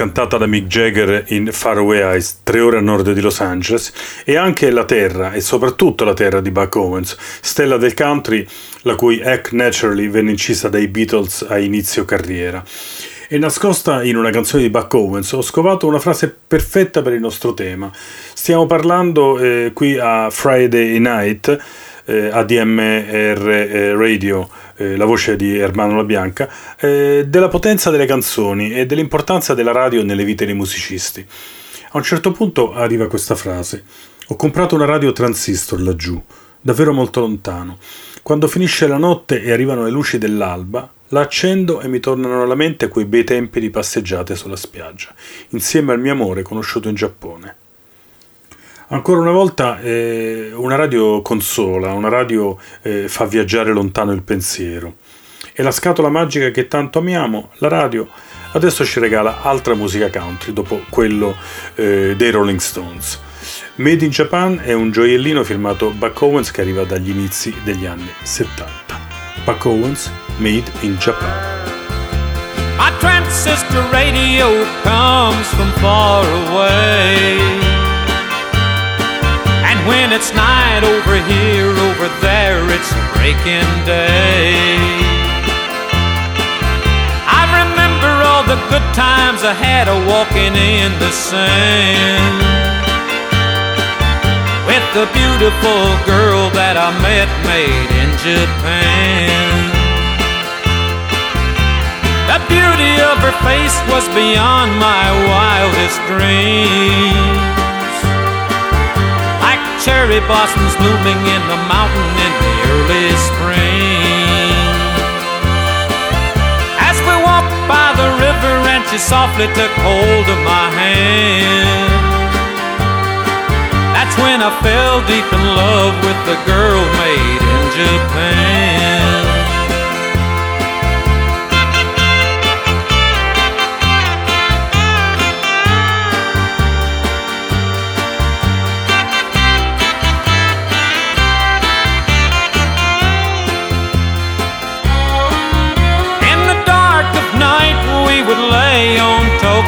cantata da Mick Jagger in Faraway Eyes, tre ore a nord di Los Angeles, e anche la terra, e soprattutto la terra di Buck Owens, stella del country, la cui Act Naturally venne incisa dai Beatles a inizio carriera. E nascosta in una canzone di Buck Owens ho scovato una frase perfetta per il nostro tema. Stiamo parlando eh, qui a Friday Night, eh, ADMR eh, Radio, eh, la voce di Ermano La Bianca, eh, della potenza delle canzoni e dell'importanza della radio nelle vite dei musicisti. A un certo punto arriva questa frase: Ho comprato una radio transistor laggiù, davvero molto lontano. Quando finisce la notte e arrivano le luci dell'alba, la accendo e mi tornano alla mente quei bei tempi di passeggiate sulla spiaggia, insieme al mio amore conosciuto in Giappone. Ancora una volta eh, una radio consola, una radio eh, fa viaggiare lontano il pensiero. E la scatola magica che tanto amiamo, la radio, adesso ci regala altra musica country dopo quello eh, dei Rolling Stones. Made in Japan è un gioiellino firmato Buck Owens che arriva dagli inizi degli anni 70. Buck Owens, Made in Japan. My transistor radio comes from far away. When it's night over here, over there, it's breaking day. I remember all the good times I had a walking in the sand. With the beautiful girl that I met made in Japan. The beauty of her face was beyond my wildest dreams. Cherry blossoms blooming in the mountain in the early spring. As we walked by the river and she softly took hold of my hand. That's when I fell deep in love with the girl made in Japan.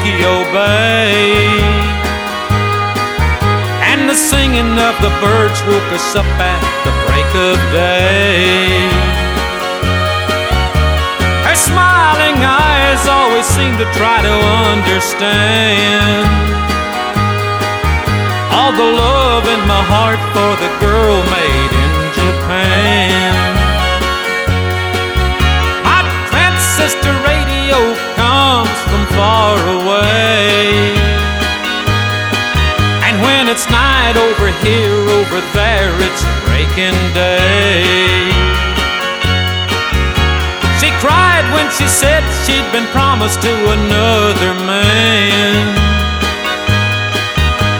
Tokyo Bay. And the singing of the birds woke us up at the break of day. Her smiling eyes always seem to try to understand all the love in my heart for the girl made in Japan. My transistor it's night over here, over there, it's breaking day. She cried when she said she'd been promised to another man.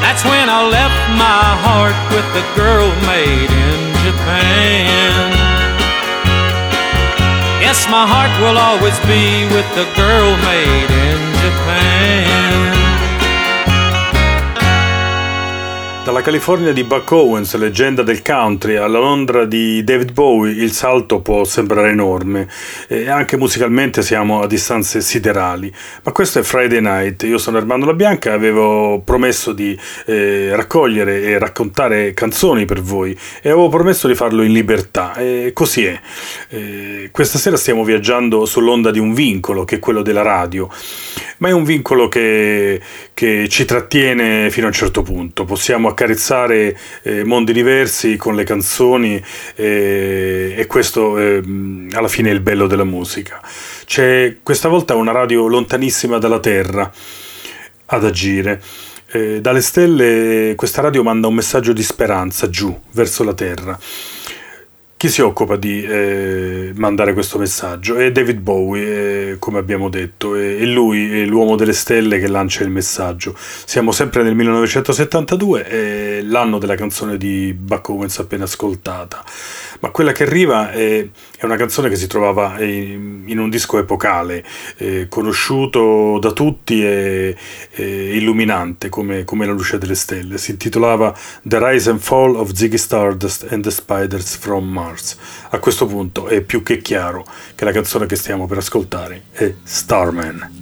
That's when I left my heart with the girl made in Japan. Yes, my heart will always be with the girl made in Japan. Dalla California di Buck Owens, leggenda del country, alla Londra di David Bowie, il salto può sembrare enorme e anche musicalmente siamo a distanze siderali. Ma questo è Friday Night, io sono Armando La Bianca e avevo promesso di eh, raccogliere e raccontare canzoni per voi e avevo promesso di farlo in libertà e così è. Eh, questa sera stiamo viaggiando sull'onda di un vincolo che è quello della radio, ma è un vincolo che, che ci trattiene fino a un certo punto. Possiamo accarezzare eh, mondi diversi con le canzoni eh, e questo eh, alla fine è il bello della musica. C'è questa volta una radio lontanissima dalla Terra ad agire. Eh, dalle stelle questa radio manda un messaggio di speranza giù verso la Terra. Chi si occupa di eh, mandare questo messaggio? È David Bowie, eh, come abbiamo detto, è, è lui, è l'uomo delle stelle che lancia il messaggio. Siamo sempre nel 1972, è l'anno della canzone di Buck Owens appena ascoltata, ma quella che arriva è, è una canzone che si trovava in, in un disco epocale, eh, conosciuto da tutti e, e illuminante come, come la luce delle stelle. Si intitolava The Rise and Fall of Ziggy Stardust and the Spiders from Mars. A questo punto è più che chiaro che la canzone che stiamo per ascoltare è Starman.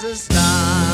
There's a starman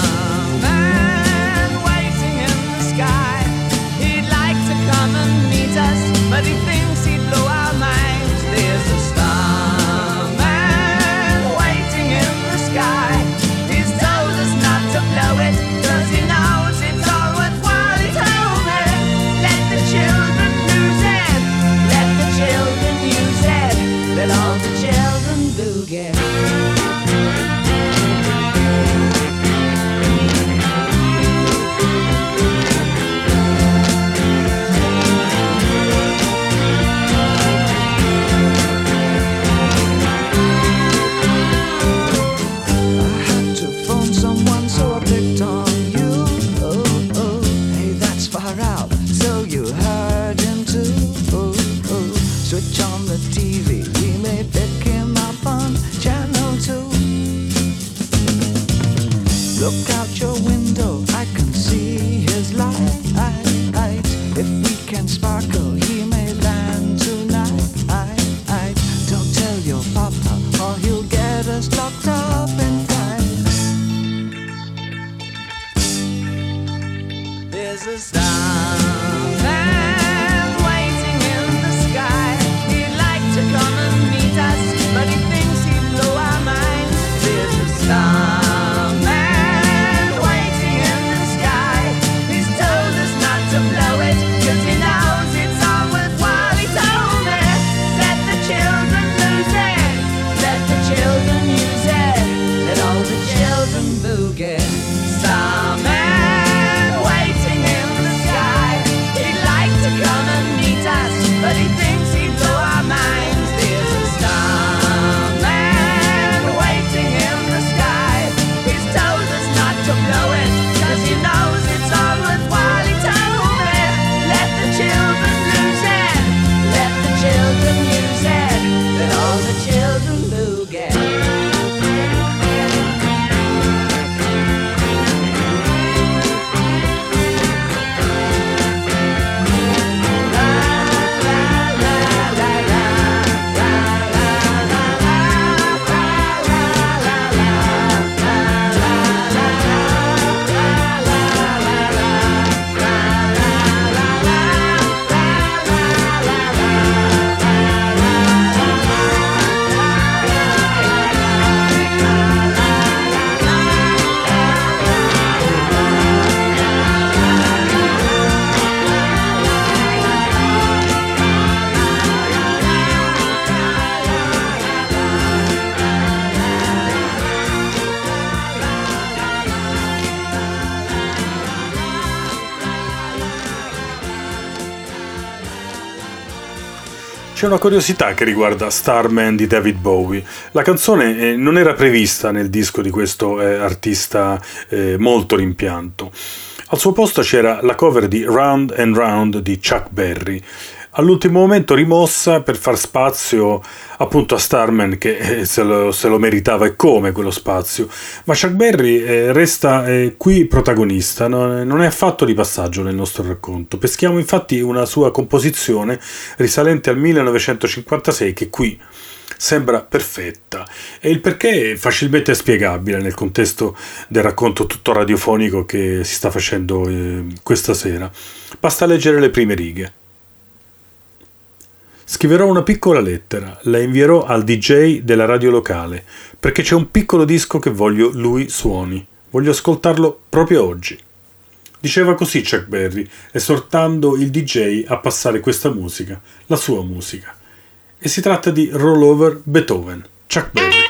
C'è una curiosità che riguarda Starman di David Bowie. La canzone eh, non era prevista nel disco di questo eh, artista eh, molto rimpianto. Al suo posto c'era la cover di Round and Round di Chuck Berry. All'ultimo momento rimossa per far spazio appunto a Starman che eh, se, lo, se lo meritava e come quello spazio. Ma Chuck Berry eh, resta eh, qui protagonista, no- non è affatto di passaggio nel nostro racconto. Peschiamo infatti una sua composizione risalente al 1956 che qui sembra perfetta e il perché è facilmente spiegabile nel contesto del racconto tutto radiofonico che si sta facendo eh, questa sera. Basta leggere le prime righe. Scriverò una piccola lettera, la invierò al DJ della radio locale, perché c'è un piccolo disco che voglio lui suoni. Voglio ascoltarlo proprio oggi. Diceva così Chuck Berry, esortando il DJ a passare questa musica, la sua musica. E si tratta di Rollover Beethoven, Chuck Berry.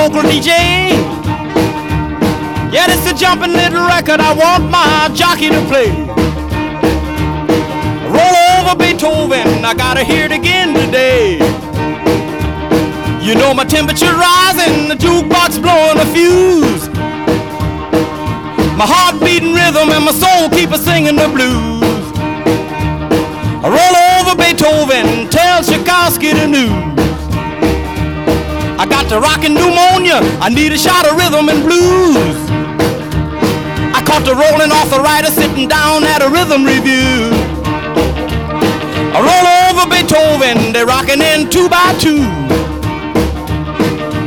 Local DJ. Yeah, this a jumping little record I want my jockey to play. Roll over Beethoven, I gotta hear it again today. You know my temperature rising, the jukebox blowing a fuse. My heart beating rhythm and my soul keep a singing the blues. I roll over Beethoven, tell Tchaikovsky the news. I got the rockin' pneumonia, I need a shot of rhythm and blues. I caught the rolling arthritis sitting down at a rhythm review. I roll over Beethoven, they're rocking in two by two.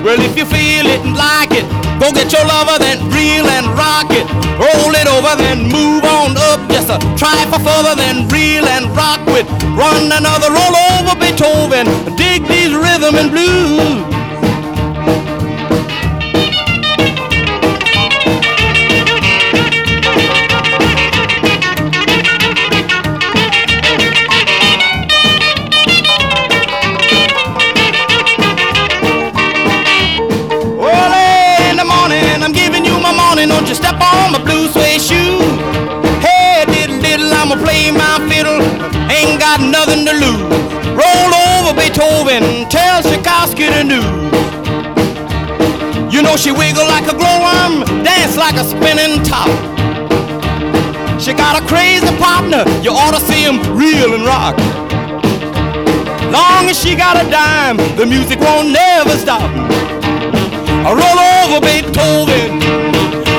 Well, if you feel it and like it, go get your lover, then reel and rock it. Roll it over, then move on up. Just a try for further, then reel and rock with. Run another roll over Beethoven. Dig these rhythm and blues. Nothing to lose. Roll over Beethoven, tell Tchaikovsky the news. You know she wiggle like a glowworm, dance like a spinning top. She got a crazy partner, you ought to see him reel and rock. Long as she got a dime, the music won't never stop. I roll over Beethoven.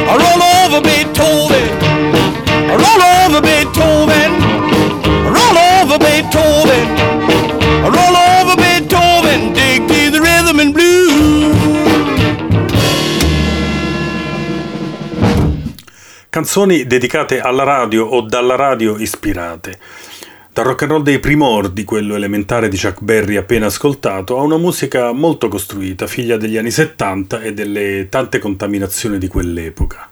I roll over Beethoven. I roll over Beethoven. Over Beethoven. Roll over Beethoven. Dig to the rhythm and blues. Canzoni dedicate alla radio o dalla radio ispirate. Dal rock and roll dei primordi, quello elementare di Chuck Berry appena ascoltato, a una musica molto costruita, figlia degli anni 70 e delle tante contaminazioni di quell'epoca.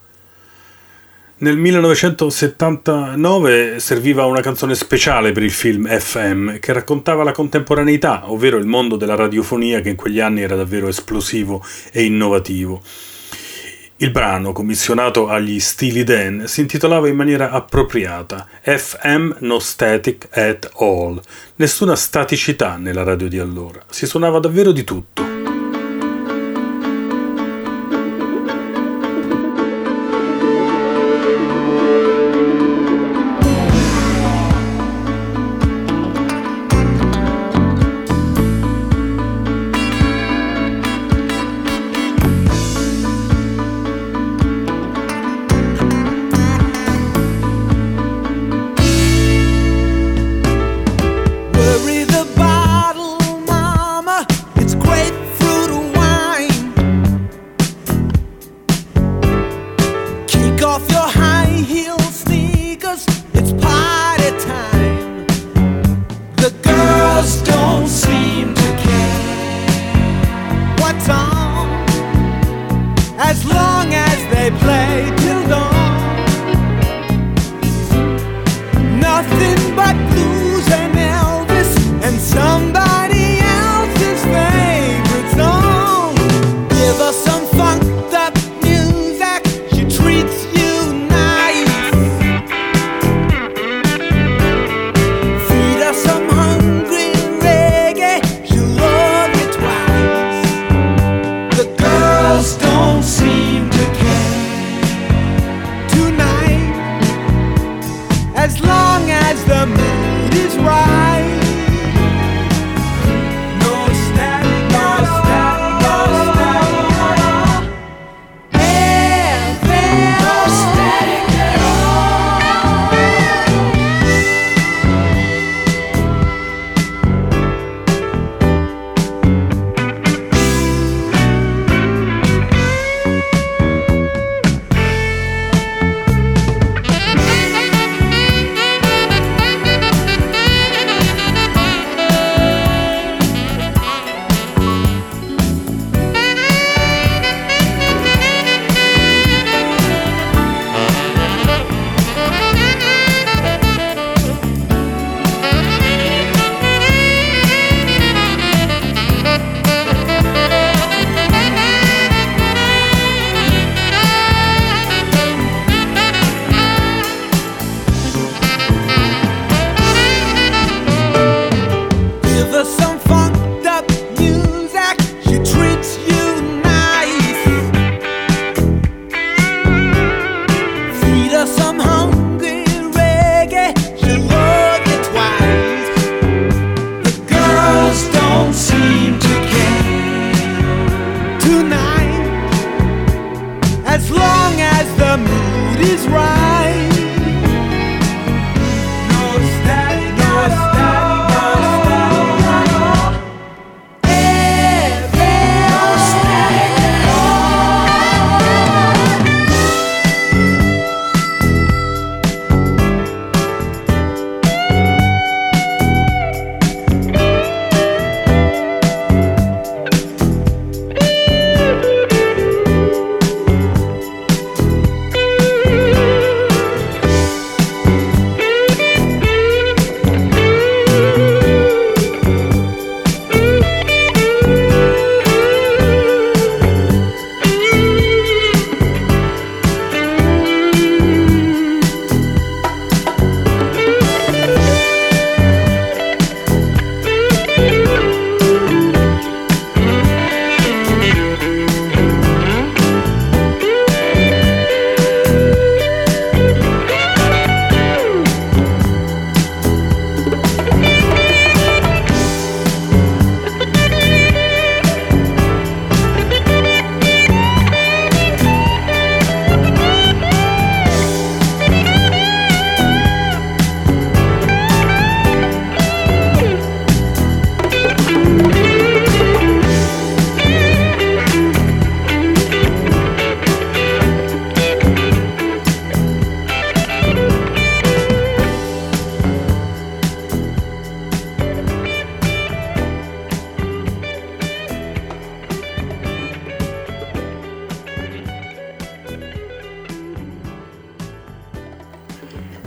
Nel 1979 serviva una canzone speciale per il film FM che raccontava la contemporaneità, ovvero il mondo della radiofonia che in quegli anni era davvero esplosivo e innovativo. Il brano, commissionato agli Steely Dan, si intitolava in maniera appropriata FM No Static at All, nessuna staticità nella radio di allora, si suonava davvero di tutto.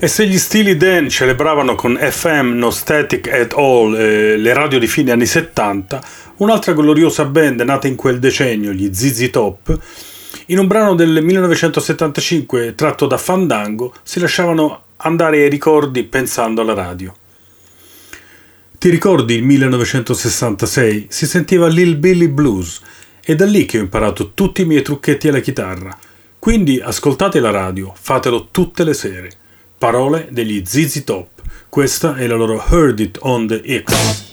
E se gli stili Dan celebravano con FM No Static at All eh, le radio di fine anni 70, un'altra gloriosa band nata in quel decennio, gli ZZ Top, in un brano del 1975 tratto da Fandango, si lasciavano andare ai ricordi pensando alla radio. Ti ricordi il 1966? Si sentiva Lil Billy Blues, è da lì che ho imparato tutti i miei trucchetti alla chitarra. Quindi ascoltate la radio, fatelo tutte le sere. Parole degli ZZ Top. Questa è la loro Heard It on the X.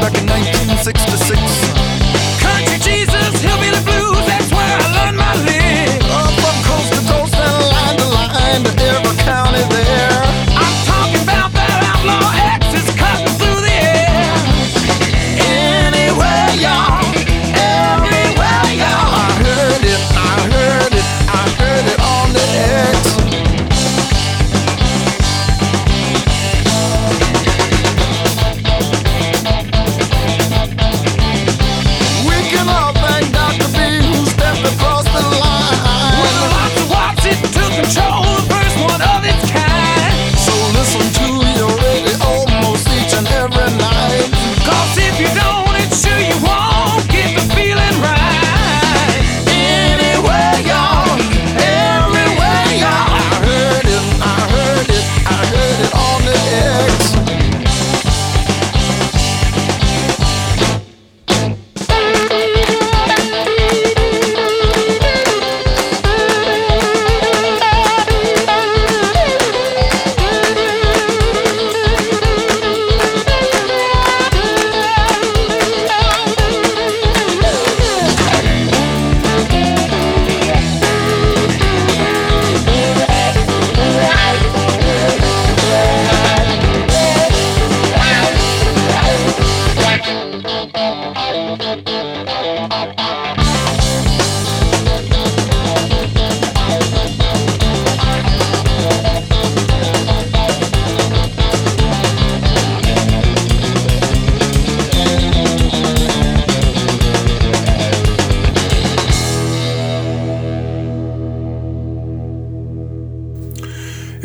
Back in 1966?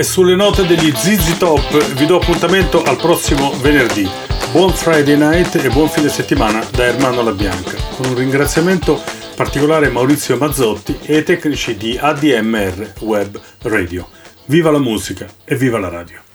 E sulle note degli ZZ Top vi do appuntamento al prossimo venerdì. Buon Friday night e buon fine settimana da Ermanno La Bianca, con un ringraziamento particolare a Maurizio Mazzotti e ai tecnici di ADMR Web Radio. Viva la musica e viva la radio!